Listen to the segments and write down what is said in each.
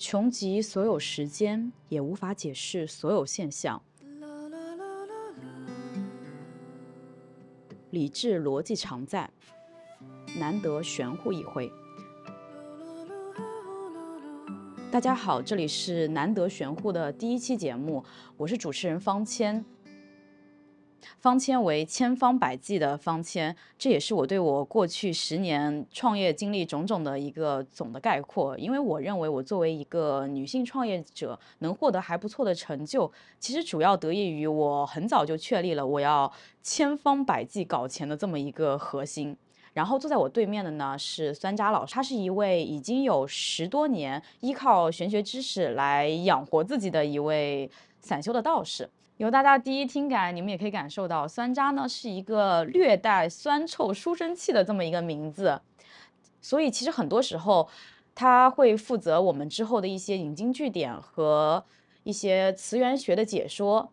穷极所有时间，也无法解释所有现象。理智逻辑常在，难得玄乎一回。大家好，这里是难得玄乎的第一期节目，我是主持人方谦。方谦为千方百计的方签，这也是我对我过去十年创业经历种种的一个总的概括。因为我认为我作为一个女性创业者，能获得还不错的成就，其实主要得益于我很早就确立了我要千方百计搞钱的这么一个核心。然后坐在我对面的呢是酸渣老师，他是一位已经有十多年依靠玄学知识来养活自己的一位散修的道士。由大家第一听感，你们也可以感受到，酸渣呢是一个略带酸臭书生气的这么一个名字，所以其实很多时候，它会负责我们之后的一些引经据典和一些词源学的解说。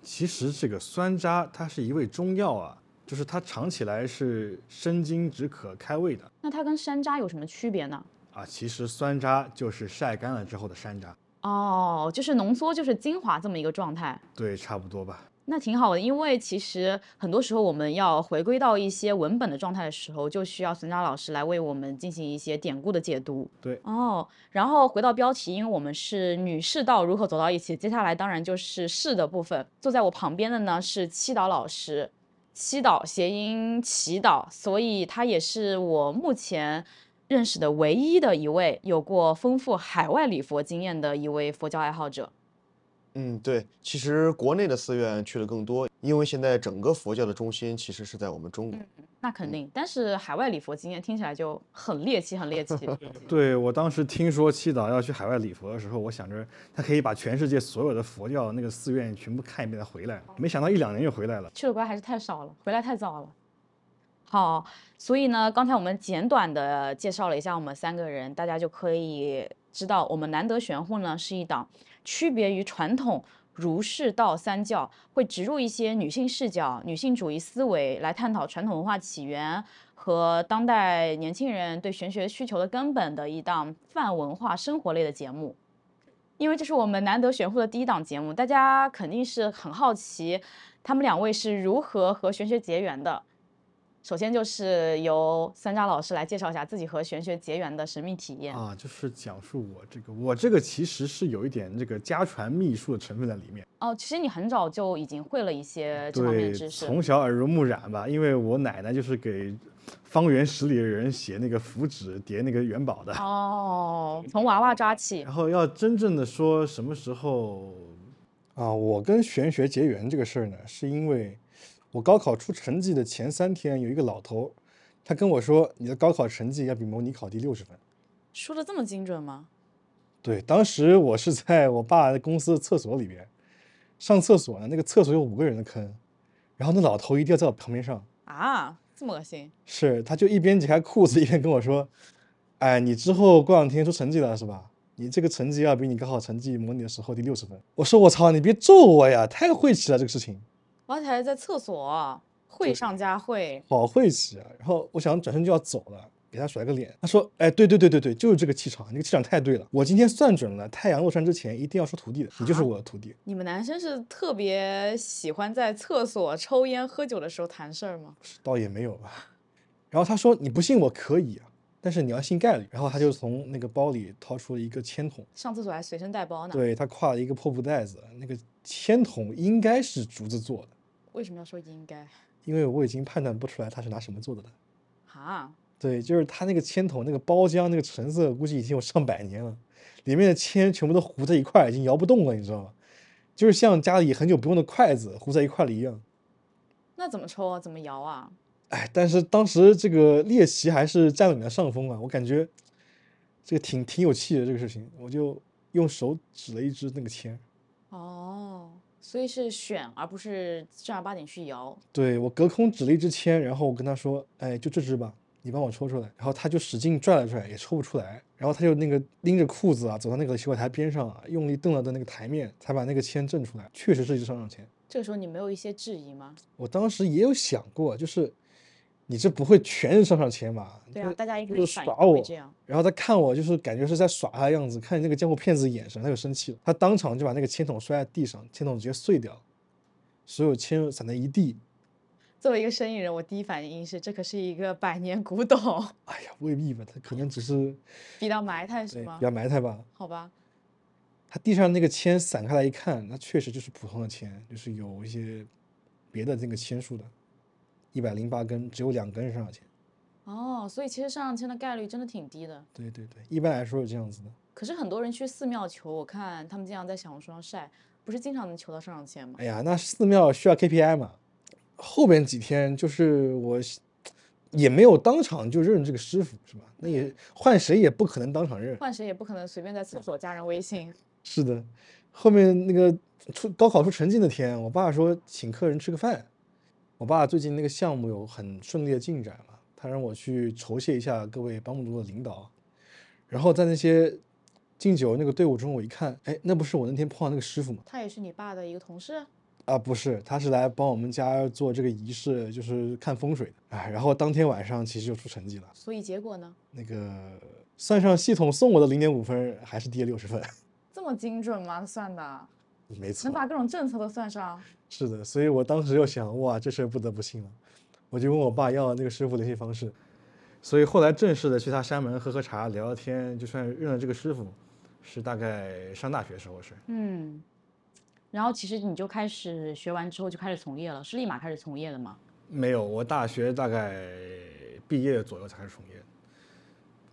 其实这个酸渣它是一味中药啊，就是它尝起来是生津止渴开胃的。那它跟山楂有什么区别呢？啊，其实酸渣就是晒干了之后的山楂。哦，就是浓缩，就是精华这么一个状态。对，差不多吧。那挺好的，因为其实很多时候我们要回归到一些文本的状态的时候，就需要孙佳老师来为我们进行一些典故的解读。对，哦，然后回到标题，因为我们是女士道如何走到一起，接下来当然就是士的部分。坐在我旁边的呢是七岛老师，七岛谐音祈祷，所以他也是我目前。认识的唯一的一位有过丰富海外礼佛经验的一位佛教爱好者。嗯，对，其实国内的寺院去的更多，因为现在整个佛教的中心其实是在我们中国。那肯定，但是海外礼佛经验听起来就很猎奇，很猎奇。对我当时听说七岛要去海外礼佛的时候，我想着他可以把全世界所有的佛教那个寺院全部看一遍再回来，没想到一两年就回来了。去的国还是太少了，回来太早了。好，所以呢，刚才我们简短的介绍了一下我们三个人，大家就可以知道，我们难得玄乎呢是一档区别于传统儒释道三教，会植入一些女性视角、女性主义思维来探讨传统文化起源和当代年轻人对玄学需求的根本的一档泛文化生活类的节目。因为这是我们难得玄乎的第一档节目，大家肯定是很好奇，他们两位是如何和玄学结缘的。首先就是由三扎老师来介绍一下自己和玄学结缘的神秘体验啊，就是讲述我这个，我这个其实是有一点这个家传秘术的成分在里面。哦，其实你很早就已经会了一些这方面知识，从小耳濡目染吧。因为我奶奶就是给方圆十里的人写那个符纸、叠那个元宝的。哦，从娃娃抓起。然后要真正的说什么时候啊，我跟玄学结缘这个事儿呢，是因为。我高考出成绩的前三天，有一个老头，他跟我说：“你的高考成绩要比模拟考低六十分。”说的这么精准吗？对，当时我是在我爸公司的厕所里边上厕所呢，那个厕所有五个人的坑，然后那老头一定要在我旁边上啊，这么恶心？是，他就一边解开裤子一边跟我说：“哎，你之后过两天出成绩了是吧？你这个成绩要比你高考成绩模拟的时候低六十分。”我说：“我操，你别咒我呀，太晦气了这个事情。”而且还在厕所，会上加会，好晦气啊！然后我想转身就要走了，给他甩个脸。他说：“哎，对对对对对，就是这个气场，那个气场太对了。我今天算准了，太阳落山之前一定要收徒弟的，你就是我的徒弟。”你们男生是特别喜欢在厕所抽烟喝酒的时候谈事儿吗？倒也没有吧。然后他说：“你不信我可以啊，但是你要信概率。”然后他就从那个包里掏出了一个铅筒，上厕所还随身带包呢。对他挎了一个破布袋子，那个铅筒应该是竹子做的。为什么要说应该？因为我已经判断不出来它是拿什么做的了。哈，对，就是它那个铅筒那个包浆那个成色，估计已经有上百年了，里面的铅全部都糊在一块，已经摇不动了，你知道吗？就是像家里很久不用的筷子糊在一块了一样。那怎么抽啊？怎么摇啊？哎，但是当时这个猎奇还是占了你的上风啊，我感觉这个挺挺有气的这个事情，我就用手指了一支那个铅。哦。所以是选，而不是正儿八经去摇。对我隔空指了一支签，然后我跟他说：“哎，就这支吧，你帮我抽出来。”然后他就使劲拽了拽，也抽不出来。然后他就那个拎着裤子啊，走到那个洗手台边上啊，用力蹬了瞪那个台面，才把那个签挣出来。确实是一支上上签。这个时候你没有一些质疑吗？我当时也有想过，就是你这不会全是上上签吧？对啊，大家一开就是始反耍我这样。然后他看我，就是感觉是在耍他的样子，看那个江湖骗子的眼神，他就生气了，他当场就把那个签筒摔在地上，签筒直接碎掉，所有签散在一地。作为一个生意人，我第一反应是这可是一个百年古董，哎呀，未必吧，他可能只是比较埋汰是吗比？较埋汰吧。好吧，他地上那个签散开来一看，那确实就是普通的签，就是有一些别的那个签数的，一百零八根，只有两根是上上签。哦，所以其实上上签的概率真的挺低的。对对对，一般来说是这样子的。可是很多人去寺庙求，我看他们经常在小红书上晒，不是经常能求到上上签吗？哎呀，那寺庙需要 KPI 嘛？后边几天就是我也没有当场就认这个师傅，是吧？那也换谁也不可能当场认。换谁也不可能随便在厕所加人微信。是的，后面那个出高考出成绩那天，我爸说请客人吃个饭。我爸最近那个项目有很顺利的进展了，他让我去酬谢一下各位帮木族的领导。然后在那些敬酒那个队伍中，我一看，哎，那不是我那天碰到那个师傅吗？他也是你爸的一个同事。啊，不是，他是来帮我们家做这个仪式，就是看风水的。哎，然后当天晚上其实就出成绩了，所以结果呢？那个算上系统送我的零点五分，还是低了六十分。这么精准吗？算的，没错能，把各种政策都算上。是的，所以我当时就想，哇，这事儿不得不信了。我就问我爸要那个师傅联系方式。所以后来正式的去他山门喝喝茶聊聊天，就算认了这个师傅，是大概上大学时候是。嗯，然后其实你就开始学完之后就开始从业了，是立马开始从业的吗？没有，我大学大概毕业左右才开始从业。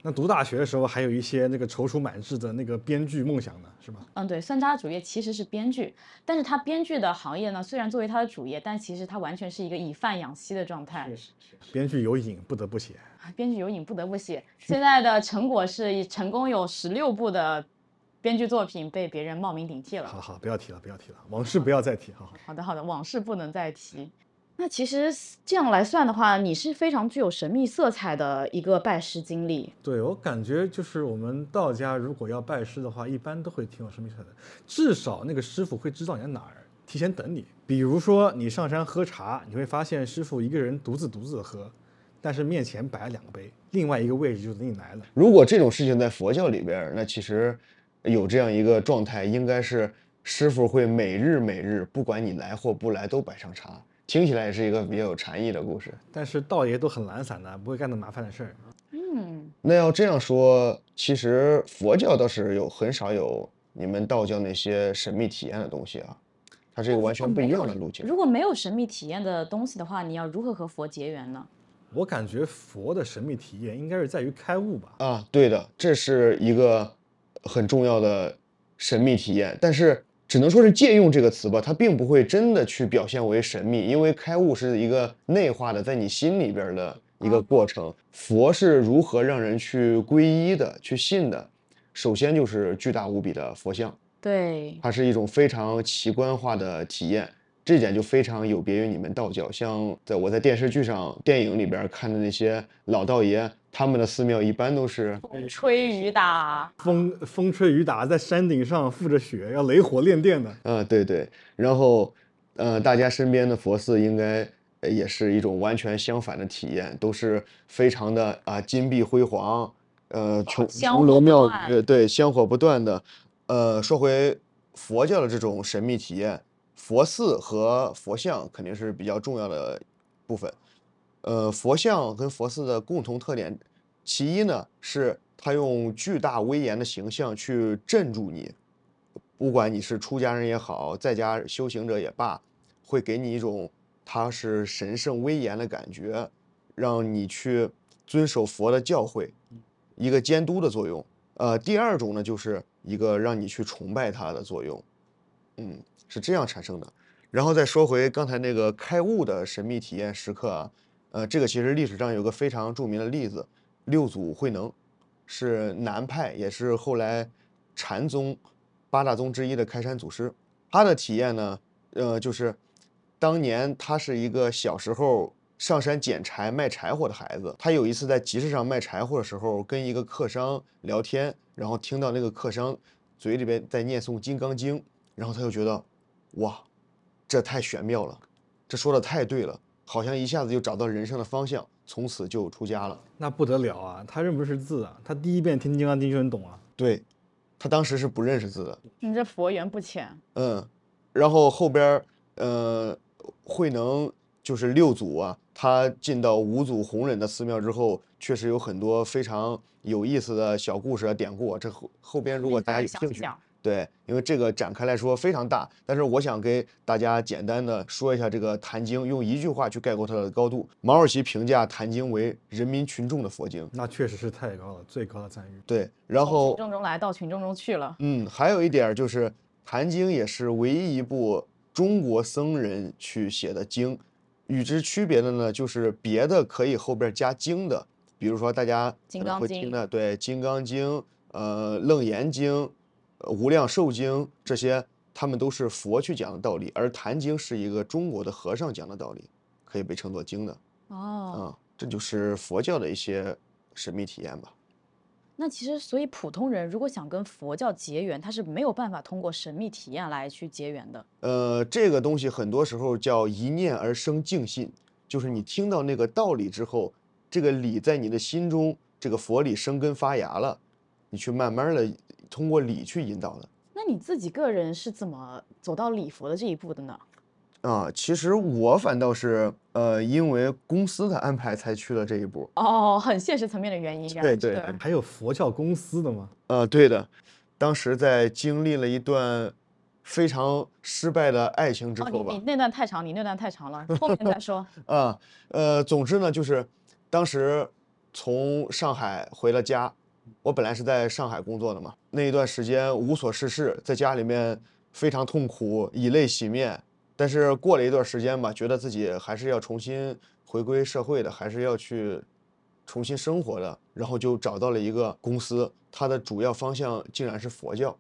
那读大学的时候，还有一些那个踌躇满志的那个编剧梦想呢，是吧？嗯，对，算渣的主业其实是编剧，但是他编剧的行业呢，虽然作为他的主业，但其实他完全是一个以饭养息的状态。编剧有瘾，不得不写。啊编剧有瘾不得不写，现在的成果是以成功有十六部的编剧作品被别人冒名顶替了。好好，不要提了，不要提了，往事不要再提。好好。好的，好的，往事不能再提。那其实这样来算的话，你是非常具有神秘色彩的一个拜师经历。对我感觉就是我们道家如果要拜师的话，一般都会挺有神秘色彩的，至少那个师傅会知道你在哪儿，提前等你。比如说你上山喝茶，你会发现师傅一个人独自独自的喝，但是面前摆了两个杯，另外一个位置就等你来了。如果这种事情在佛教里边儿，那其实有这样一个状态，应该是师傅会每日每日，不管你来或不来，都摆上茶。听起来也是一个比较有禅意的故事。但是道爷都很懒散的，不会干那麻烦的事儿。嗯，那要这样说，其实佛教倒是有很少有你们道教那些神秘体验的东西啊，它是一个完全不一样的路径。如果没有神秘体验的东西的话，你要如何和佛结缘呢？我感觉佛的神秘体验应该是在于开悟吧。啊，对的，这是一个很重要的神秘体验，但是只能说是借用这个词吧，它并不会真的去表现为神秘，因为开悟是一个内化的，在你心里边的一个过程。佛是如何让人去皈依的、去信的？首先就是巨大无比的佛像，对，它是一种非常奇观化的体验，这点就非常有别于你们道教。像在我在电视剧上、电影里边看的那些老道爷，他们的寺庙一般都是风吹雨打，风风吹雨打，在山顶上覆着雪，要雷火炼电的。嗯，对对，然后，呃，大家身边的佛寺应该呃也是一种完全相反的体验，都是非常的啊金碧辉煌，呃琼琼楼妙断宇，对，香火不断的。呃，说回佛教的这种神秘体验，佛寺和佛像肯定是比较重要的部分。呃，佛像跟佛寺的共同特点，其一呢是它用巨大威严的形象去镇住你，不管你是出家人也好，在家修行者也罢，会给你一种它是神圣威严的感觉，让你去遵守佛的教诲，一个监督的作用。呃，第二种呢，就是一个让你去崇拜它的作用，嗯，是这样产生的。然后再说回刚才那个开悟的神秘体验时刻啊，呃，这个其实历史上有个非常著名的例子，六祖慧能，是南派，也是后来禅宗八大宗之一的开山祖师。他的体验呢，呃，就是当年他是一个小时候上山捡柴卖柴火的孩子，他有一次在集市上卖柴火的时候，跟一个客商聊天，然后听到那个客商嘴里边在念诵《金刚经》，然后他就觉得，哇，这太玄妙了，这说的太对了，好像一下子就找到人生的方向，从此就出家了。那不得了啊！他认不识字啊，他第一遍听《金刚经》就能懂啊。对，他当时是不认识字的，你这佛缘不浅。嗯，然后后边儿呃，慧能就是六祖啊，他进到五祖弘忍的寺庙之后，确实有很多非常有意思的小故事啊、典故啊。这后后边如果大家有兴趣，对，因为这个展开来说非常大，但是我想给大家简单的说一下这个《坛经》，用一句话去概括它的高度。毛主席评价《坛经》为人民群众的佛经。那确实是太高了，最高的赞誉。对，然后群众中来到群众中去了。嗯，还有一点就是，《坛经》也是唯一一部中国僧人去写的经，与之区别的呢，就是别的可以后边加经的，比如说大家可能金刚经会听的，对，《金刚经》、呃，《楞严经》、呃《无量寿经》这些，他们都是佛去讲的道理，而《坛经》是一个中国的和尚讲的道理，可以被称作经的哦，啊，这就是佛教的一些神秘体验吧。那其实所以普通人如果想跟佛教结缘，他是没有办法通过神秘体验来去结缘的。呃，这个东西很多时候叫一念而生净信，就是你听到那个道理之后，这个理在你的心中，这个佛理生根发芽了，你去慢慢的通过理去引导的。那你自己个人是怎么走到礼佛的这一步的呢？啊，其实我反倒是呃，因为公司的安排才去了这一步。哦，很现实层面的原因，对对还有佛教公司的吗？呃，对的，当时在经历了一段非常失败的爱情之哦，后吧，你你那段太长，你那段太长了，后面再说。啊，呃，总之呢，就是当时从上海回了家，我本来是在上海工作的嘛，那一段时间无所事事，在家里面非常痛苦，以泪洗面。但是过了一段时间吧，觉得自己还是要重新回归社会的，还是要去重新生活的，然后就找到了一个公司，它的主要方向竟然是佛教。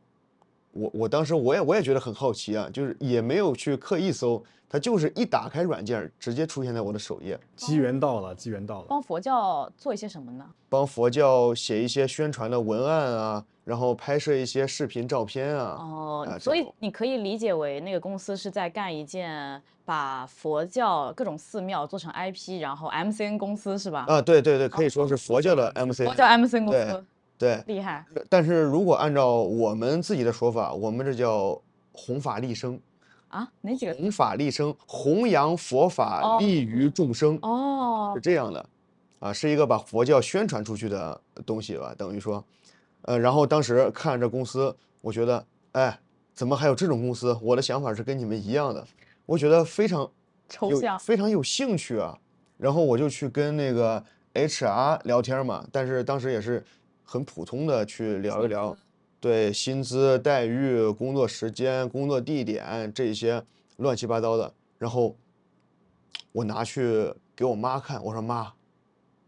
我我当时我也我也觉得很好奇啊，就是也没有去刻意搜，它就是一打开软件，直接出现在我的首页，机缘到了，机缘到了。帮佛教做一些什么呢？帮佛教写一些宣传的文案啊，然后拍摄一些视频照片啊。哦，啊所以你可以理解为那个公司是在干一件把佛教各种寺庙做成 IP，然后 MCN 公司是吧？啊，对对对，可以说是佛教的 MCN 佛。教 MCN 公司对，厉害但是如果按照我们自己的说法，我们这叫弘法利生，啊？哪几个？弘法利生，弘扬佛法，哦利于众生。哦是，这样的，啊，是一个把佛教宣传出去的东西吧，等于说，呃，然后当时看这公司，我觉得，哎，怎么还有这种公司？我的想法是跟你们一样的，我觉得非常有抽象非常有兴趣啊，然后我就去跟那个 HR 聊天嘛，但是当时也是很普通的去聊一聊，对薪资待遇、工作时间、工作地点这些乱七八糟的，然后我拿去给我妈看，我说妈，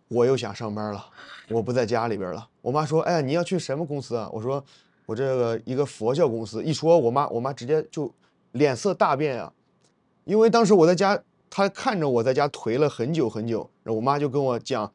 我又想上班了，我不在家里边了。我妈说，哎，你要去什么公司啊？我说我这个一个佛教公司。一说，我妈我妈直接就脸色大变啊，因为当时我在家，她看着我在家颓了很久很久，然后我妈就跟我讲，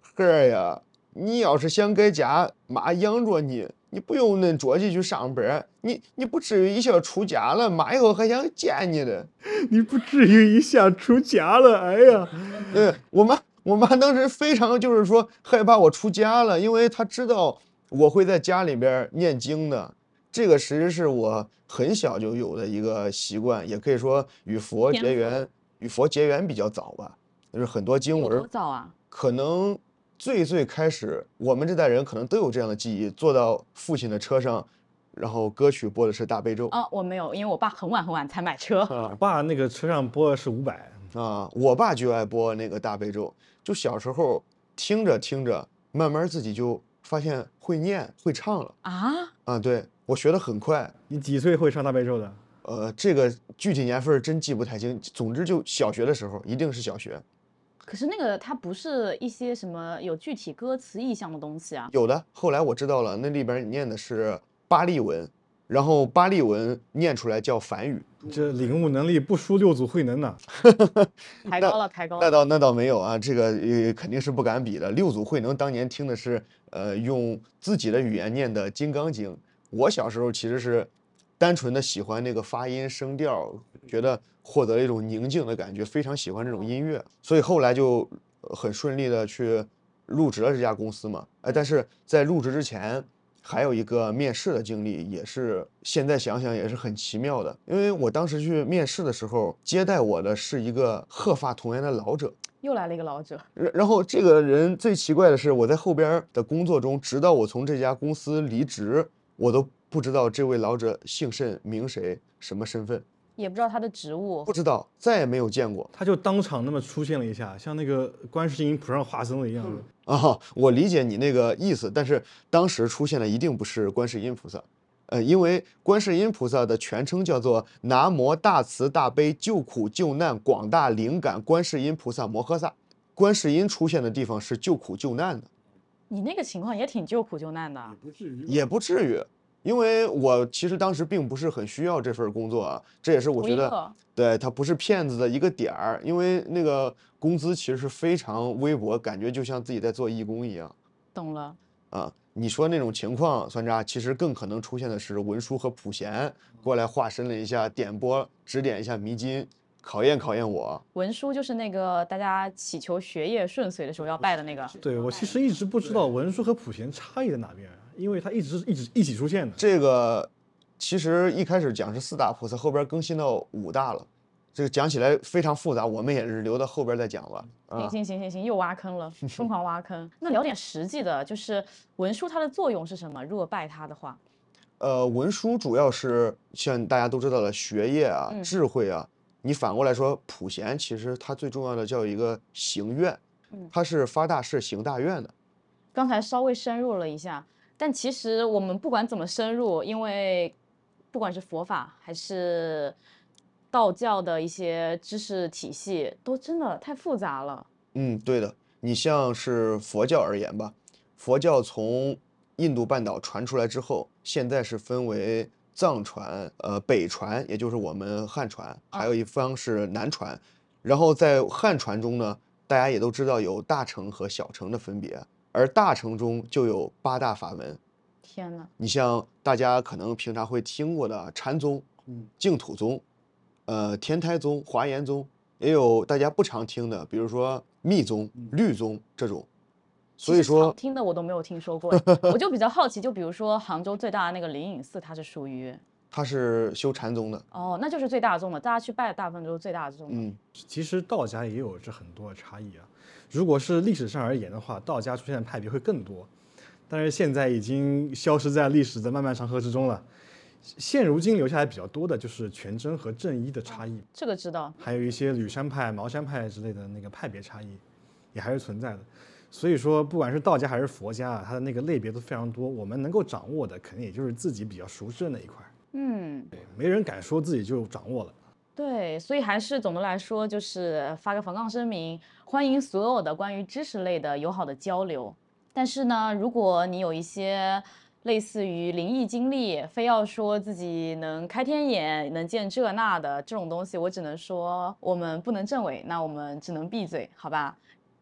孩儿呀，你要是想在家妈养着你，你不用恁着急去上班，你你不至于一下出家了，妈以后还想见你的。你不至于一下出家 了，哎呀！对我妈，我妈当时非常就是说害怕我出家了，因为她知道我会在家里边儿念经的。这个其实是我很小就有的一个习惯，也可以说与佛结缘，与佛结缘比较早吧。就是很多经文多早啊？可能最最开始，我们这代人可能都有这样的记忆：坐到父亲的车上，然后歌曲播的是大悲咒啊，我没有，因为我爸很晚很晚才买车。我爸那个车上播的是伍佰，啊。我爸就爱播那个大悲咒，就小时候听着听着，慢慢自己就发现会念会唱了啊，啊。对我学的很快，你几岁会唱大悲咒的？呃，这个具体年份真记不太清，总之就小学的时候，一定是小学。可是那个它不是一些什么有具体歌词意象的东西啊。有的，后来我知道了，那里边儿念的是巴利文，然后巴利文念出来叫梵语。这领悟能力不输六祖慧能呐。抬高了，抬高了。那倒那倒没有啊，这个呃肯定是不敢比的。六祖慧能当年听的是呃用自己的语言念的《金刚经》，我小时候其实是单纯的喜欢那个发音声调，觉得获得了一种宁静的感觉，非常喜欢这种音乐，所以后来就呃很顺利的去入职了这家公司嘛。哎，但是在入职之前。还有一个面试的经历，也是现在想想也是很奇妙的。因为我当时去面试的时候，接待我的是一个鹤发童颜的老者。又来了一个老者，然然后这个人最奇怪的是，我在后边的工作中，直到我从这家公司离职，我都不知道这位老者姓甚名谁，什么身份，也不知道他的职务不。知道，再也没有见过。他就当场那么出现了一下，像那个观世音菩萨化身了一样。啊，我理解你那个意思，但是当时出现的一定不是观世音菩萨，呃，因为观世音菩萨的全称叫做南无大慈大悲救苦救难广大灵感观世音菩萨摩诃萨，观世音出现的地方是救苦救难的，你那个情况也挺救苦救难的。不至于也不至于，因为我其实当时并不是很需要这份工作啊，这也是我觉得对他不是骗子的一个点儿，因为那个工资其实是非常微薄，感觉就像自己在做义工一样。懂了。啊，你说那种情况，算渣，其实更可能出现的是文殊和普贤过来化身了一下，点拨指点一下迷津，考验考验我。文书就是那个大家祈求学业顺遂的时候要拜的那个。对我其实一直不知道文书和普贤差异在哪边，因为它一直是一直一起出现的。这个其实一开始讲是四大菩萨，后边更新到五大了，这个讲起来非常复杂，我们也是留到后边再讲吧。行啊，行行行行，又挖坑了，疯狂挖坑。那聊点实际的，就是文书它的作用是什么？如果拜它的话，呃，文书主要是像大家都知道的学业啊、嗯智慧啊。你反过来说，普贤其实它最重要的叫一个行愿嗯，它是发大誓行大愿的。刚才稍微深入了一下，但其实我们不管怎么深入，因为不管是佛法还是道教的一些知识体系，都真的太复杂了。嗯，对的。你像是佛教而言吧，佛教从印度半岛传出来之后，现在是分为藏传、呃北传，也就是我们汉传，还有一方是南传。然后在汉传中呢，大家也都知道有大乘和小乘的分别，而大乘中就有八大法门。天呐，你像大家可能平常会听过的禅宗、嗯净土宗、呃天台宗、华严宗，也有大家不常听的，比如说密宗、律宗这种。所以说，听的我都没有听说过，我就比较好奇，就比如说杭州最大的那个灵隐寺，它是属于他是修禅宗的，哦，那就是最大宗的，大家去拜的大部分都是最大宗的。嗯，其实道家也有这很多的差异啊。如果是历史上而言的话，道家出现的派别会更多，但是现在已经消失在历史的漫漫长河之中了。现如今留下来比较多的就是全真和正一的差异，这个知道，还有一些吕山派、茅山派之类的那个派别差异，也还是存在的。所以说，不管是道家还是佛家啊，它的那个类别都非常多，我们能够掌握的，肯定也就是自己比较熟知的那一块。嗯，对，没人敢说自己就掌握了。对，所以还是总的来说，就是发个防杠声明，欢迎所有的关于知识类的友好的交流。但是呢，如果你有一些类似于灵异经历，非要说自己能开天眼、能见这那的这种东西，我只能说我们不能证伪，那我们只能闭嘴，好吧？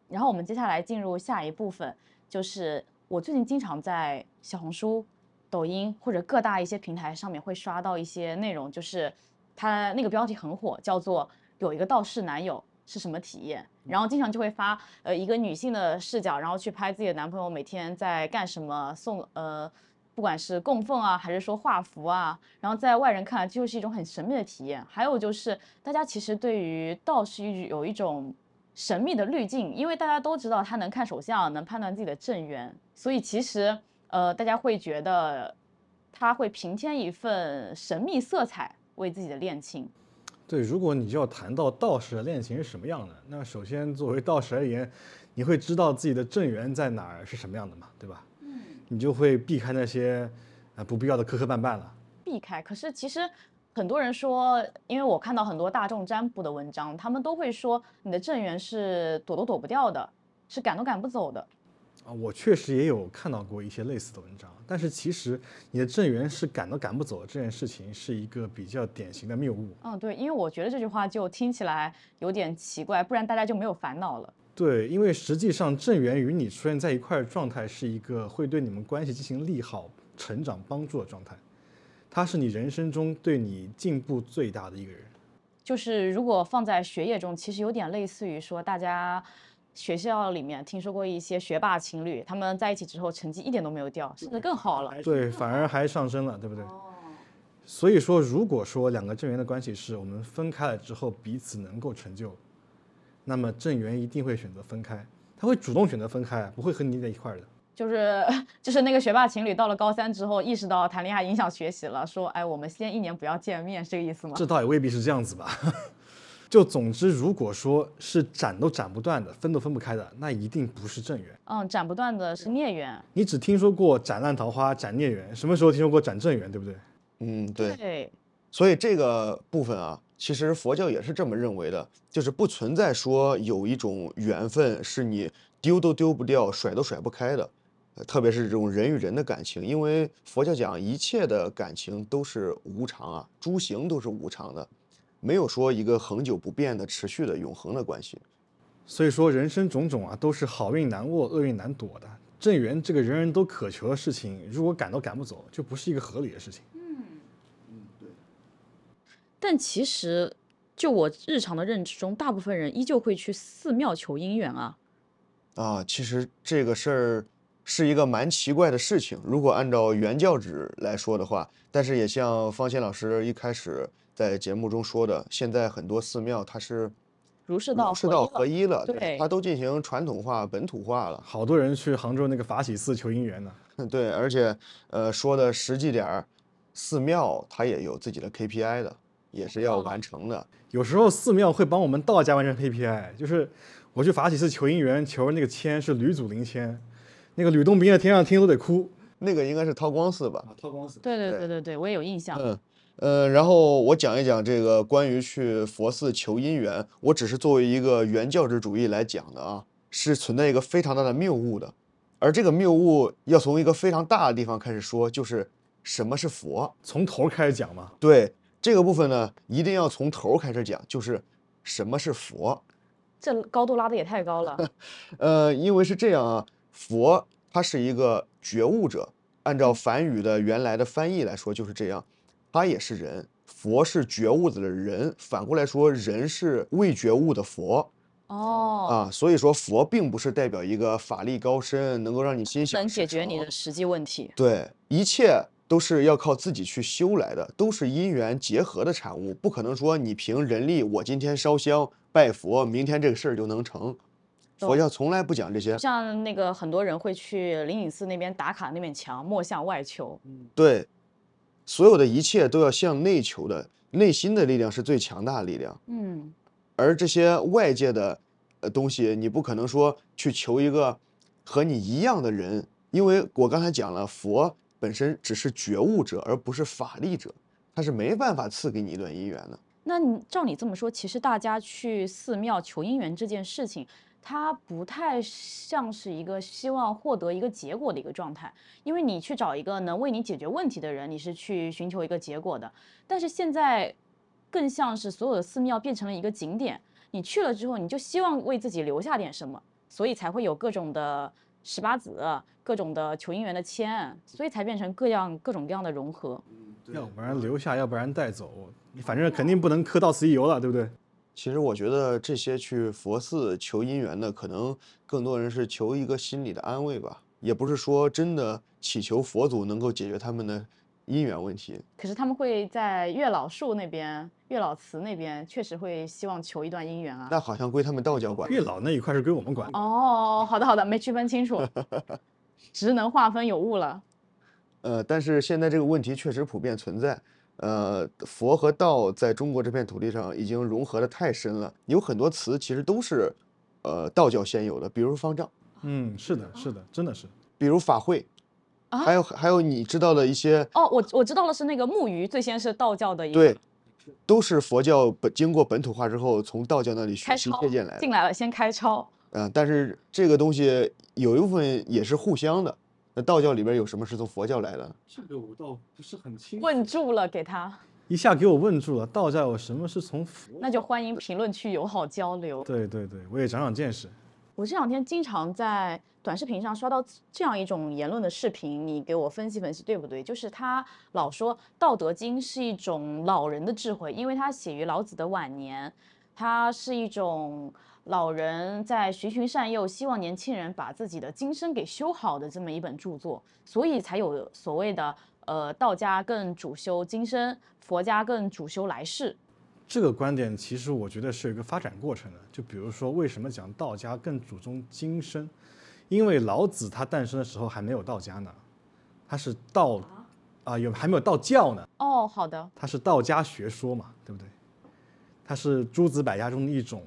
然后我们接下来进入下一部分，就是我最近经常在小红书、抖音或者各大一些平台上面会刷到一些内容，就是它那个标题很火，叫做“有一个道士男友是什么体验”，然后经常就会发呃一个女性的视角，然后去拍自己的男朋友每天在干什么，送呃。不管是供奉啊，还是说画符啊，然后在外人看来就是一种很神秘的体验。还有就是，大家其实对于道士有一种神秘的滤镜，因为大家都知道他能看手相，能判断自己的正缘，所以其实呃，大家会觉得他会平添一份神秘色彩为自己的恋情。对，如果你就要谈到道士的恋情是什么样的，那首先作为道士而言，你会知道自己的正缘在哪儿是什么样的嘛，对吧？嗯，你就会避开那些呃不必要的磕磕绊绊了。避开。可是其实很多人说，因为我看到很多大众占卜的文章，他们都会说你的正缘是躲都躲不掉的，是赶都赶不走的。啊，我确实也有看到过一些类似的文章，但是其实你的正缘是赶都赶不走这件事情是一个比较典型的谬误。嗯，对，因为我觉得这句话就听起来有点奇怪，不然大家就没有烦恼了。对，因为实际上正缘与你出现在一块的状态是一个会对你们关系进行利好、成长、帮助的状态。他是你人生中对你进步最大的一个人。就是如果放在学业中，其实有点类似于说，大家学校里面听说过一些学霸情侣，他们在一起之后成绩一点都没有掉，甚至更好了。对，反而还上升了，对不对？所以说，如果说两个正缘的关系是我们分开了之后彼此能够成就，那么正缘一定会选择分开，他会主动选择分开，不会和你腻在一块儿的。就是 就是那个学霸情侣到了高三之后，意识到谈恋爱影响学习了，说哎，我们先一年不要见面，是这个意思吗？这倒也未必是这样子吧。就总之，如果说是斩都斩不断的，分都分不开的，那一定不是正缘。嗯，斩不断的是孽缘。你只听说过斩烂桃花、斩孽缘，什么时候听说过斩正缘，对不对？嗯，对。对，所以这个部分啊，其实佛教也是这么认为的，就是不存在说有一种缘分是你丢都丢不掉、甩都甩不开的，呃特别是这种人与人的感情，因为佛教讲一切的感情都是无常啊，诸行都是无常的，没有说一个恒久不变的、持续的、永恒的关系。所以说，人生种种啊，都是好运难握、厄运难躲的。正缘这个人人都渴求的事情，如果赶都赶不走，就不是一个合理的事情。嗯嗯，对但其实就我日常的认知中，大部分人依旧会去寺庙求姻缘啊。啊，其实这个事儿是一个蛮奇怪的事情。如果按照原教旨来说的话，但是也像方谦老师一开始在节目中说的，现在很多寺庙它是儒释道儒释道合一了对它都进行传统化、本土化了。好多人去杭州那个法喜寺求姻缘呢。对，而且呃说的实际点儿，寺庙它也有自己的 KPI 的，也是要完成的。有时候寺庙会帮我们道家完成 KPI，就是我去法喜寺求姻缘，求那个签是吕祖灵签，那个吕洞宾在天上听都得哭。那个应该是韬光寺吧？韬光寺。对对对对对对，我也有印象。嗯，呃，然后我讲一讲这个关于去佛寺求姻缘，我只是作为一个原教旨主义来讲的啊，是存在一个非常大的谬误的，而这个谬误要从一个非常大的地方开始说，就是什么是佛。从头开始讲嘛。对这个部分呢，一定要从头开始讲，就是什么是佛。这高度拉的也太高了。呃，因为是这样啊，佛他是一个觉悟者，按照梵语的原来的翻译来说就是这样，他也是人，佛是觉悟的人，反过来说，人是未觉悟的佛哦，啊，所以说佛并不是代表一个法力高深，能够让你心想能解决你的实际问题。对，一切都是要靠自己去修来的，都是因缘结合的产物，不可能说你凭人力，我今天烧香拜佛，明天这个事儿就能成。佛教从来不讲这些，像那个很多人会去灵隐寺那边打卡那面墙，莫向外求。对，所有的一切都要向内求的，内心的力量是最强大的力量，嗯，而这些外界的呃东西，你不可能说去求一个和你一样的人，因为我刚才讲了，佛本身只是觉悟者，而不是法力者，他是没办法赐给你一段姻缘的。那你照你这么说，其实大家去寺庙求姻缘这件事情，它不太像是一个希望获得一个结果的一个状态，因为你去找一个能为你解决问题的人，你是去寻求一个结果的。但是现在更像是所有的寺庙变成了一个景点，你去了之后，你就希望为自己留下点什么，所以才会有各种的十八子、各种的求姻缘的签，所以才变成各样各种各样的融合。要不然留下，要不然带走，你反正肯定不能磕到此一游了，对不对？其实我觉得这些去佛寺求姻缘的，可能更多人是求一个心理的安慰吧，也不是说真的祈求佛祖能够解决他们的姻缘问题。可是他们会在月老树那边、月老祠那边，确实会希望求一段姻缘啊。那好像归他们道教管。月老那一块是归我们管。哦，好的好的，没区分清楚，职能划分有误了。呃，但是现在这个问题确实普遍存在。呃，佛和道在中国这片土地上已经融合的太深了，有很多词其实都是，呃，道教先有的，比如方丈，嗯，是的，是的，真的是。比如法会，啊还有还有你知道的一些，哦，我我知道了，是那个木鱼，最先是道教的一个对，都是佛教本经过本土化之后，从道教那里学习借鉴来的。进来了，先开抄。嗯、但是这个东西有一部分也是互相的。那道教里边有什么是从佛教来的？这个我倒不是很清楚问住了，给他，一下给我问住了，道教有什么是从佛？那就欢迎评论区友好交流。对对对，我也长长见识。我这两天经常在短视频上刷到这样一种言论的视频，你给我分析分析对不对？就是他老说《道德经》是一种老人的智慧，因为它写于老子的晚年，它是一种老人在循循善诱，希望年轻人把自己的今生给修好的这么一本著作，所以才有所谓的呃道家更主修今生，佛家更主修来世。这个观点其实我觉得是有一个发展过程的。就比如说，为什么讲道家更注重今生？因为老子他诞生的时候还没有道家呢，他是道啊有还没有道教呢，哦，好的，他是道家学说嘛，对不对？他是诸子百家中的一种，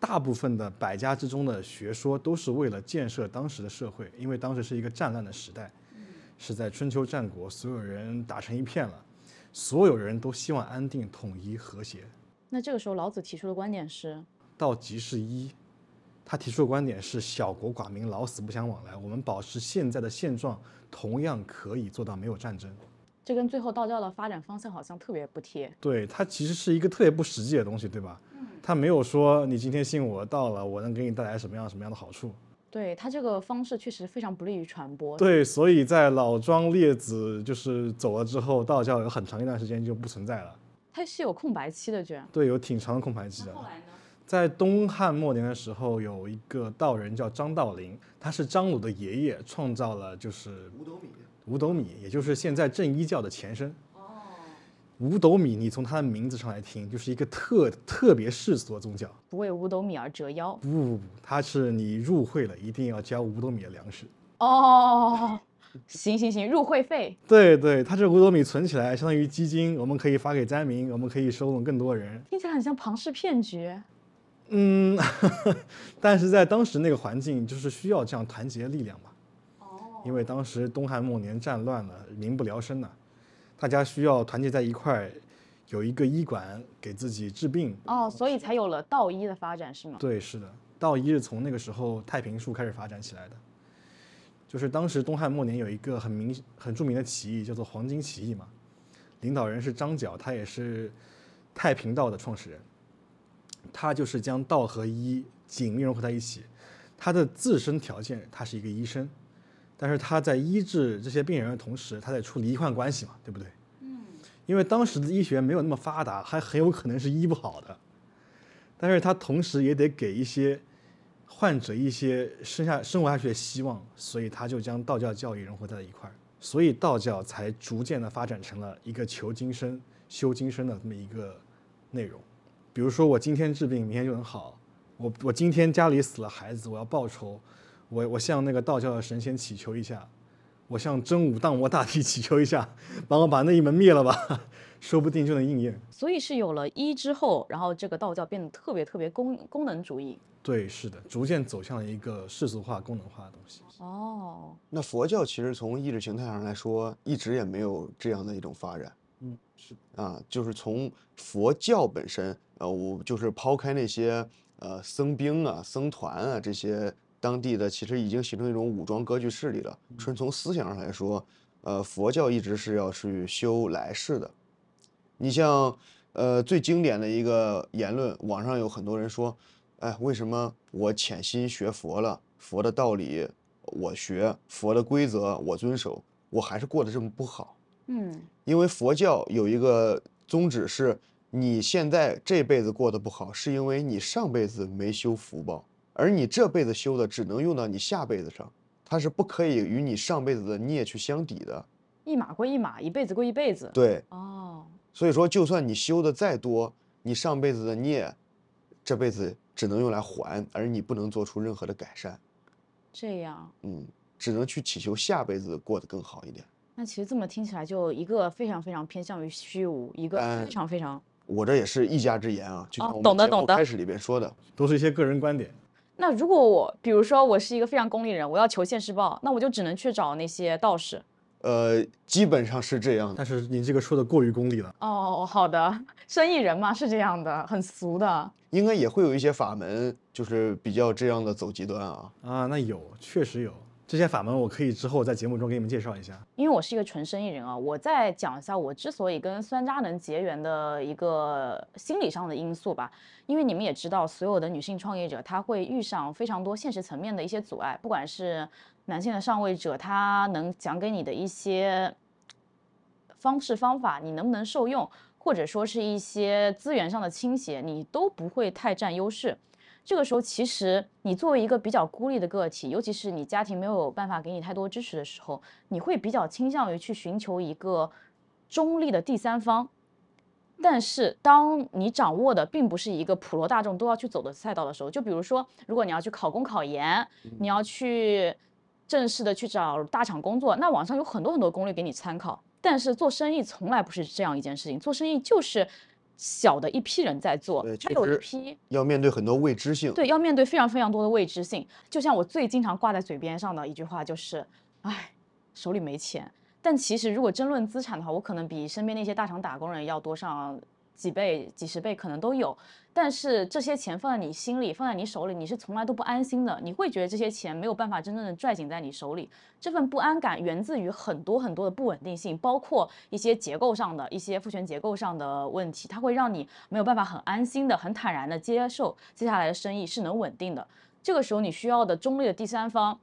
大部分的百家之中的学说都是为了建设当时的社会，因为当时是一个战乱的时代，是在春秋战国，所有人打成一片了，所有人都希望安定、统一、和谐。那这个时候老子提出的观点是，道即是一，他提出的观点是小国寡民，老死不相往来。我们保持现在的现状，同样可以做到没有战争。这跟最后道教的发展方向好像特别不贴。对，它其实是一个特别不实际的东西，对吧？它没有说你今天信我道了，我能给你带来什么样什么样的好处。对它这个方式确实非常不利于传播。对，所以在老庄列子就是走了之后，道教有很长一段时间就不存在了。它是有空白期的，居然。对，有挺长的空白期的。后来呢？在东汉末年的时候，有一个道人叫张道陵，他是张鲁的爷爷，创造了就是五斗米，五斗米，也就是现在正一教的前身。哦五斗米，你从它的名字上来听，就是一个特特别世俗的宗教。不为五斗米而折腰。不不不，它是你入会了，一定要交五斗米的粮食。哦，行行行，入会费。对对，它这五斗米存起来，相当于基金，我们可以发给灾民，我们可以收拢更多人。听起来很像庞氏骗局。嗯，但是在当时那个环境，就是需要这样团结力量嘛。哦。因为当时东汉末年战乱了，民不聊生呐，大家需要团结在一块儿，有一个医馆给自己治病。哦，所以才有了道医的发展，是吗？对，是的，道医是从那个时候太平术开始发展起来的。就是当时东汉末年有一个很明很著名的起义，叫做黄巾起义嘛，领导人是张角，他也是太平道的创始人。他就是将道和医紧密融合在一起。他的自身条件，他是一个医生，但是他在医治这些病人的同时，他在处理医患关系嘛，对不对？嗯。因为当时的医学没有那么发达，还很有可能是医不好的。但是他同时也得给一些患者一些生下生活下去的希望，所以他就将道教教育融合在了一块儿，所以道教才逐渐的发展成了一个求今生、修今生的这么一个内容。比如说我今天治病，明天就能好。我我今天家里死了孩子，我要报仇，我我向那个道教的神仙祈求一下，我向真武荡魔大帝 祈求一下，帮我把那一门灭了吧，说不定就能应验。所以是有了一之后，然后这个道教变得特别特别功功能主义。对，是的，逐渐走向了一个世俗化、功能化的东西。哦，那佛教其实从意识形态上来说，一直也没有这样的一种发展。嗯，是啊，就是从佛教本身，呃，我就是抛开那些呃僧兵啊、僧团啊这些当地的，其实已经形成一种武装割据势力了。纯从思想上来说，呃，佛教一直是要去修来世的。你像呃最经典的一个言论，网上有很多人说，哎，为什么我潜心学佛了，佛的道理我学，佛的规则我遵守，我还是过得这么不好？嗯，因为佛教有一个宗旨是，你现在这辈子过得不好，是因为你上辈子没修福报，而你这辈子修的只能用到你下辈子上，它是不可以与你上辈子的孽去相抵的。一码归一码，一辈子归一辈子。对，哦，所以说，就算你修的再多，你上辈子的孽，这辈子只能用来还，而你不能做出任何的改善。这样。嗯，只能去祈求下辈子过得更好一点。那其实这么听起来，就一个非常非常偏向于虚无，一个嗯非常非常。我这也是一家之言啊，就哦像我们节目懂的懂的开始里边说的，都是一些个人观点。那如果我，比如说我是一个非常功利人，我要求现世报，那我就只能去找那些道士。呃，基本上是这样的。但是你这个说的过于功利了。哦，好的，生意人嘛是这样的，很俗的。应该也会有一些法门，就是比较这样的走极端啊。啊，那有，确实有。这些法门我可以之后在节目中给你们介绍一下。因为我是一个纯生意人啊，我再讲一下我之所以跟酸渣能结缘的一个心理上的因素吧。因为你们也知道，所有的女性创业者，她会遇上非常多现实层面的一些阻碍，不管是男性的上位者，他能讲给你的一些方式方法，你能不能受用，或者说是一些资源上的倾斜，你都不会太占优势。这个时候，其实你作为一个比较孤立的个体，尤其是你家庭没有办法给你太多支持的时候，你会比较倾向于去寻求一个中立的第三方。但是，当你掌握的并不是一个普罗大众都要去走的赛道的时候，就比如说，如果你要去考公考研，你要去正式的去找大厂工作，那网上有很多很多攻略给你参考。但是做生意从来不是这样一件事情，做生意就是小的一批人在做，对，还有一批要面对很多未知性。对，要面对非常非常多的未知性。就像我最经常挂在嘴边上的一句话就是：“哎，手里没钱。”但其实如果争论资产的话，我可能比身边那些大厂打工人要多上几倍、几十倍，可能都有。但是这些钱放在你心里，放在你手里，你是从来都不安心的。你会觉得这些钱没有办法真正的拽紧在你手里，这份不安感源自于很多很多的不稳定性，包括一些结构上的一些父权结构上的问题，它会让你没有办法很安心的、很坦然的接受接下来的生意是能稳定的。这个时候你需要的中立的第三方，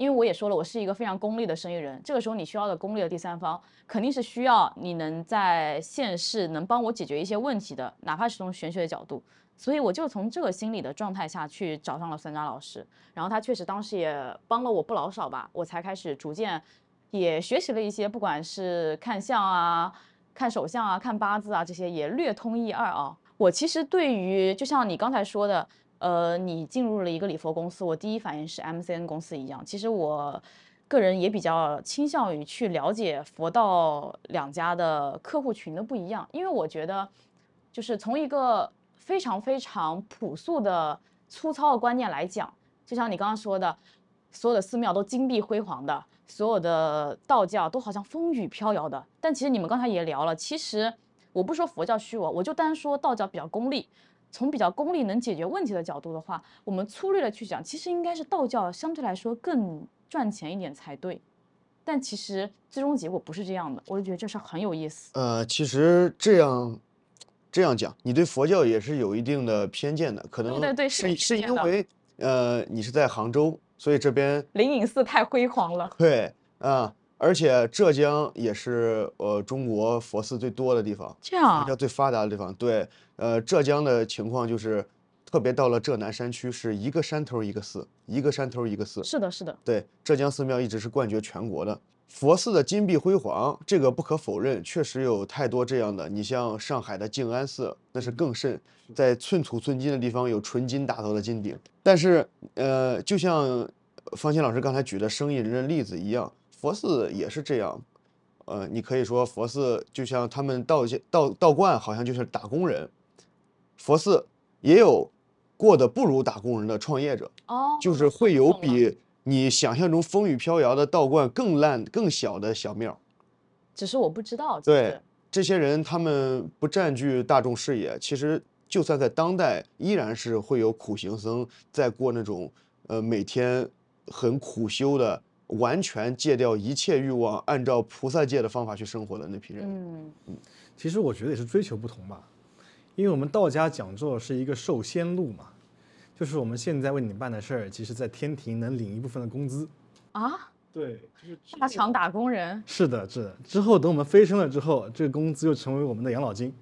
因为我也说了，我是一个非常功利的生意人。这个时候你需要的功利的第三方，肯定是需要你能在现世能帮我解决一些问题的，哪怕是从玄学的角度。所以我就从这个心理的状态下去找上了酸渣老师，然后他确实当时也帮了我不老少吧，我才开始逐渐也学习了一些，不管是看相啊、看手相啊、看八字啊这些，也略通一二啊。我其实对于就像你刚才说的，呃，你进入了一个礼佛公司，我第一反应是 MCN 公司一样。其实我个人也比较倾向于去了解佛道两家的客户群的不一样，因为我觉得就是从一个非常非常朴素的粗糙的观念来讲，就像你刚刚说的，所有的寺庙都金碧辉煌的，所有的道教都好像风雨飘摇的。但其实你们刚才也聊了，其实我不说佛教虚伪，我就单说道教比较功利。从比较功利能解决问题的角度的话，我们粗略的去讲，其实应该是道教相对来说更赚钱一点才对。但其实最终结果不是这样的，我就觉得这事很有意思。呃，其实这样这样讲，你对佛教也是有一定的偏见的，可能对对是是是因为呃你是在杭州，所以这边灵隐寺太辉煌了，对啊，而且浙江也是呃中国佛寺最多的地方，这样啊佛教最发达的地方。对，呃，浙江的情况就是，特别到了浙南山区，是一个山头一个寺，一个山头一个寺。是的，是的，对，浙江寺庙一直是冠绝全国的。佛寺的金碧辉煌，这个不可否认，确实有太多这样的。你像上海的静安寺，那是更甚，在寸土寸金的地方有纯金打造的金顶。但是，呃，就像方欣老师刚才举的生意人的例子一样，佛寺也是这样。呃，你可以说佛寺就像他们道教道道观，好像就是打工人，佛寺也有过得不如打工人的创业者。哦，就是会有比你想象中风雨飘摇的道观更烂、更小的小庙。只是我不知道，对，这些人他们不占据大众视野，其实就算在当代，依然是会有苦行僧在过那种呃每天很苦修的，完全戒掉一切欲望，按照菩萨戒的方法去生活的那批人。嗯，其实我觉得也是追求不同吧，因为我们道家讲座是一个受仙路嘛，就是我们现在为你办的事儿，其实在天庭能领一部分的工资。啊，对，就是大厂打工人，是的，是的。之后等我们飞升了之后，这个工资又成为我们的养老金，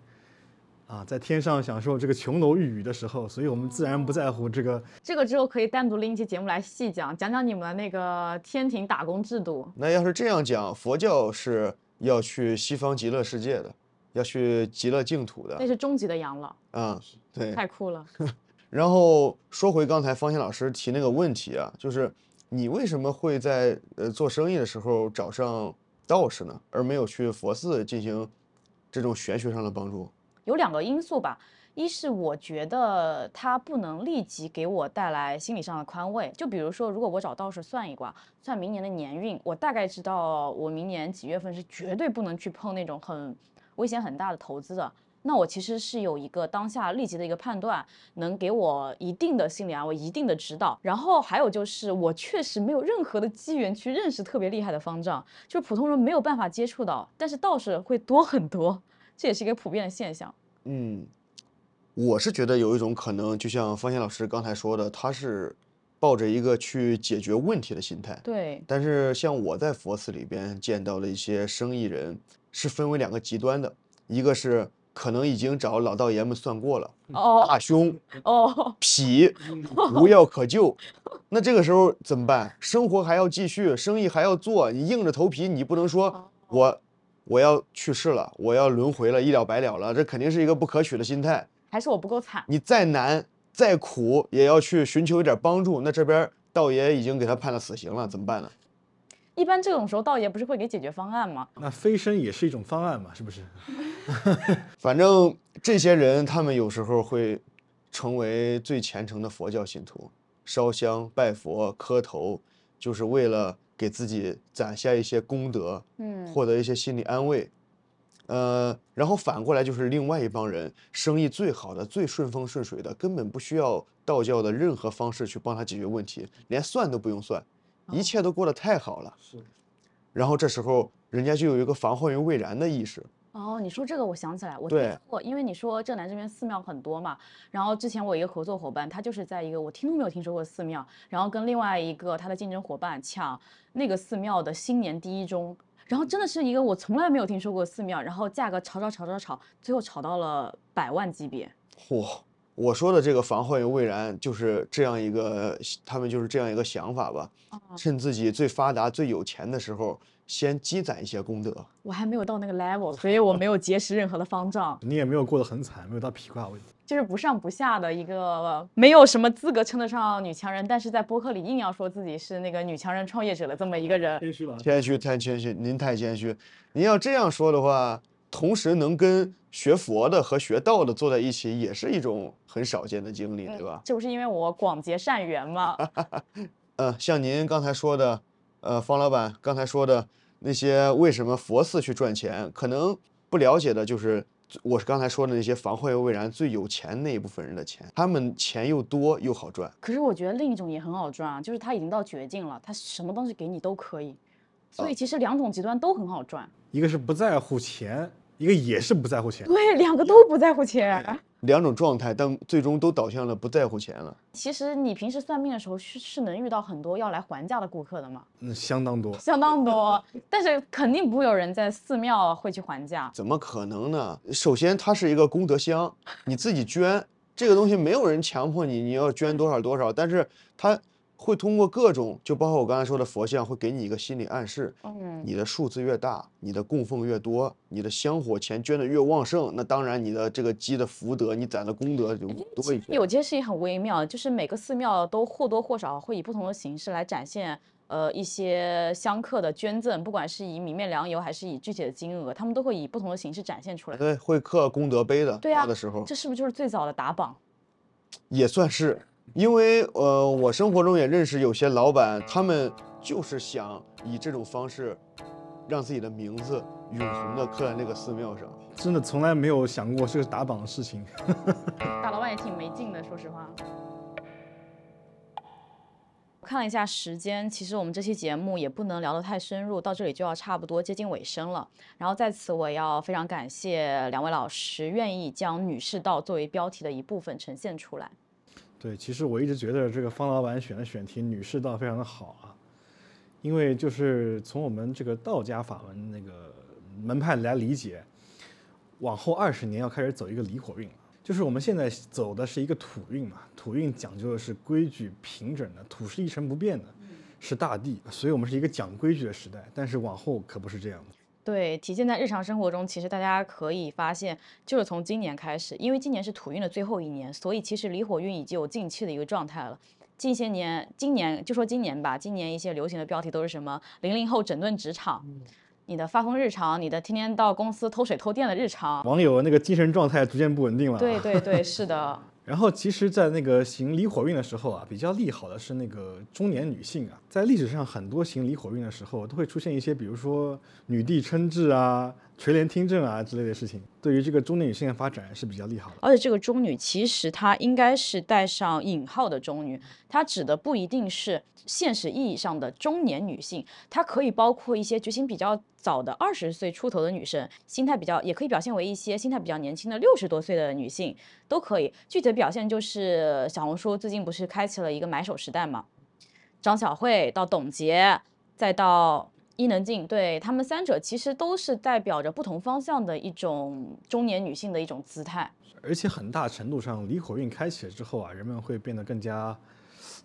啊，在天上享受这个琼楼玉宇的时候，所以我们自然不在乎这个。这个之后可以单独拎一期节目来细讲，讲讲你们的那个天庭打工制度。那要是这样讲，佛教是要去西方极乐世界的，要去极乐净土的那是终极的养老，啊、对。太酷了。然后说回刚才方欣老师提那个问题啊，就是你为什么会在呃做生意的时候找上道士呢，而没有去佛寺进行这种玄学上的帮助？有两个因素吧，一是我觉得它不能立即给我带来心理上的宽慰，就比如说，如果我找道士算一卦，算明年的年运，我大概知道我明年几月份是绝对不能去碰那种很危险很大的投资的。那我其实是有一个当下立即的一个判断，能给我一定的心理安慰、一定的指导。然后还有就是，我确实没有任何的机缘去认识特别厉害的方丈，就是普通人没有办法接触到，但是道士会多很多，这也是一个普遍的现象。嗯，我是觉得有一种可能，就像方贤老师刚才说的，他是抱着一个去解决问题的心态。对，但是像我在佛寺里边见到了一些生意人，是分为两个极端的，一个是可能已经找老道爷们算过了，哦大凶、哦，痞，无药可救。那这个时候怎么办？生活还要继续，生意还要做，你硬着头皮，你不能说我我要去世了，我要轮回了，一了百了了，这肯定是一个不可取的心态。还是我不够惨。你再难再苦，也要去寻求一点帮助。那这边道爷已经给他判了死刑了，怎么办呢？一般这种时候，道爷不是会给解决方案吗？那飞升也是一种方案嘛，是不是？反正这些人，他们有时候会成为最虔诚的佛教信徒，烧香拜佛、磕头，就是为了给自己攒下一些功德，嗯，获得一些心理安慰。呃，然后反过来就是另外一帮人，生意最好的、最顺风顺水的，根本不需要道教的任何方式去帮他解决问题，连算都不用算，一切都过得太好了。是，然后这时候人家就有一个防患于未然的意识。哦，你说这个我想起来，我对听过，因为你说浙南这边寺庙很多嘛，然后之前我一个合作伙伴，他就是在一个我听都没有听说过的寺庙，然后跟另外一个他的竞争伙伴抢那个寺庙的新年第一钟，然后真的是一个我从来没有听说过的寺庙，然后价格炒炒炒炒炒，最后炒到了百万级别。嚯、我说的这个防患于未然，就是这样一个，他们就是这样一个想法吧。趁自己最发达、最有钱的时候，先积攒一些功德。我还没有到那个 level，所以我没有结识任何的方丈，你也没有过得很惨，没有到披挂位。就是不上不下的一个，没有什么资格称得上女强人，但是在播客里硬要说自己是那个女强人创业者的这么一个人。谦虚吧，谦虚，太谦虚，您太谦虚。您要这样说的话，同时能跟学佛的和学道的坐在一起，也是一种很少见的经历，对吧？这不是因为我广结善缘吗？呃，像您刚才说的，呃，方老板刚才说的那些为什么佛寺去赚钱，可能不了解的就是我是刚才说的那些防患于未然最有钱那一部分人的钱，他们钱又多又好赚。可是我觉得另一种也很好赚啊，就是他已经到绝境了，他什么东西给你都可以，所以其实两种极端都很好赚。一个是不在乎钱，一个也是不在乎钱。对，两个都不在乎钱。两种状态，但最终都导向了不在乎钱了。其实你平时算命的时候是是能遇到很多要来还价的顾客的吗，嗯，相当多。相当多，但是肯定不会有人在寺庙会去还价。怎么可能呢？首先，它是一个功德箱，你自己捐这个东西，没有人强迫你，你要捐多少多少，但是它会通过各种，就包括我刚才说的佛像，会给你一个心理暗示。嗯，你的数字越大，你的供奉越多，你的香火钱捐的越旺盛，那当然你的这个积的福德，你攒的功德就多一些。有件事情很微妙，就是每个寺庙都或多或少会以不同的形式来展现。呃，一些香客的捐赠，不管是以米面粮油还是以具体的金额，他们都会以不同的形式展现出来。对，会刻功德碑的，对啊的时候这是不是就是最早的打榜？也算是，因为呃，我生活中也认识有些老板，他们就是想以这种方式，让自己的名字永恒的刻在那个寺庙上。真的从来没有想过这个打榜的事情。大老板也挺没劲的，说实话。我看了一下时间，其实我们这期节目也不能聊得太深入，到这里就要差不多接近尾声了。然后在此，我要非常感谢两位老师愿意将女士道作为标题的一部分呈现出来。对，其实我一直觉得这个方老板选的选题女士道非常的好啊，因为就是从我们这个道家法门那个门派来理解，往后二十年要开始走一个离火运了。就是我们现在走的是一个土运嘛，土运讲究的是规矩平整的，土是一成不变的，是大地，所以我们是一个讲规矩的时代。但是往后可不是这样的。对，体现在日常生活中，其实大家可以发现，就是从今年开始，因为今年是土运的最后一年，所以其实离火运已经有近期的一个状态了。近些年，今年就说今年吧，今年一些流行的标题都是什么“零零后整顿职场”，你的发疯日常，你的天天到公司偷水偷电的日常。网友那个精神状态逐渐不稳定了。对对对，是的，然后其实，在那个行离火运的时候啊，比较利好的是那个中年女性啊。在历史上，很多行离火运的时候，都会出现一些，比如说女帝称制啊、垂帘听政啊之类的事情，对于这个中年女性的发展是比较利好的。而且这个中女其实她应该是带上引号的中女，它指的不一定是现实意义上的中年女性，它可以包括一些觉醒比较早的二十岁出头的女生，心态比较也可以表现为一些心态比较年轻的六十多岁的女性都可以。具体的表现就是小红书最近不是开启了一个买手时代嘛，张小慧到董洁，再到。伊能静对他们三者其实都是代表着不同方向的一种中年女性的一种姿态，而且很大程度上，离火运开启了之后啊，人们会变得更加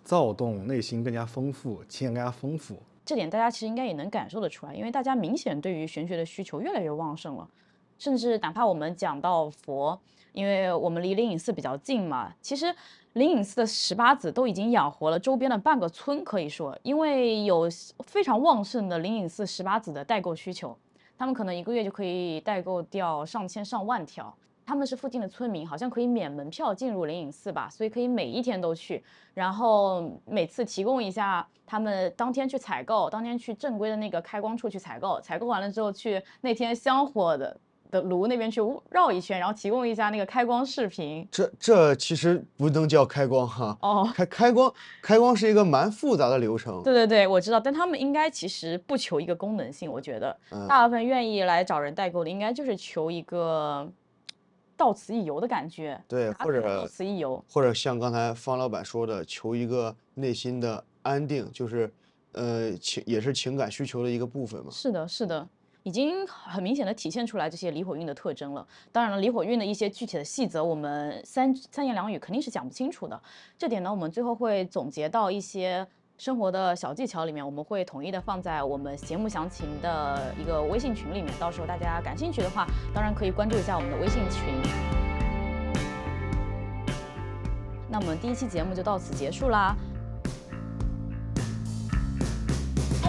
躁动，内心更加丰富，情感更加丰富。这点大家其实应该也能感受得出来，因为大家明显对于玄学的需求越来越旺盛了，甚至哪怕我们讲到佛，因为我们离灵隐寺比较近嘛，其实。灵隐寺的十八子都已经养活了周边的半个村，可以说，因为有非常旺盛的灵隐寺十八子的代购需求，他们可能一个月就可以代购掉上千上万条。他们是附近的村民，好像可以免门票进入灵隐寺吧，所以可以每一天都去，然后每次提供一下他们当天去采购，当天去正规的那个开光处去采购，采购完了之后去那天香火的。的炉那边去绕一圈，然后提供一下那个开光视频。这这其实不能叫开光哈。哦，开开光，开光是一个蛮复杂的流程。对对对，我知道，但他们应该其实不求一个功能性，我觉得大部分愿意来找人代购的，应该就是求一个到此一游的感觉。对，或者到此一游，或者像刚才方老板说的，求一个内心的安定，就是呃情也是情感需求的一个部分嘛。是的，是的。已经很明显的体现出来这些离火运的特征了。当然了，离火运的一些具体的细则，我们三三言两语肯定是讲不清楚的。这点呢，我们最后会总结到一些生活的小技巧里面，我们会统一的放在我们节目详情的一个微信群里面。到时候大家感兴趣的话，当然可以关注一下我们的微信群。那我们第一期节目就到此结束啦。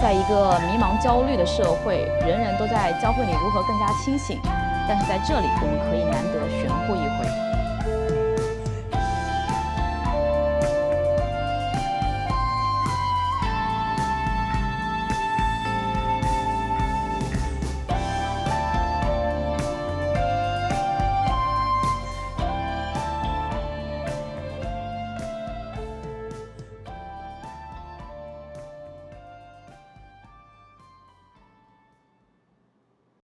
在一个迷茫焦虑的社会，人人都在教会你如何更加清醒。但是在这里，我们可以难得。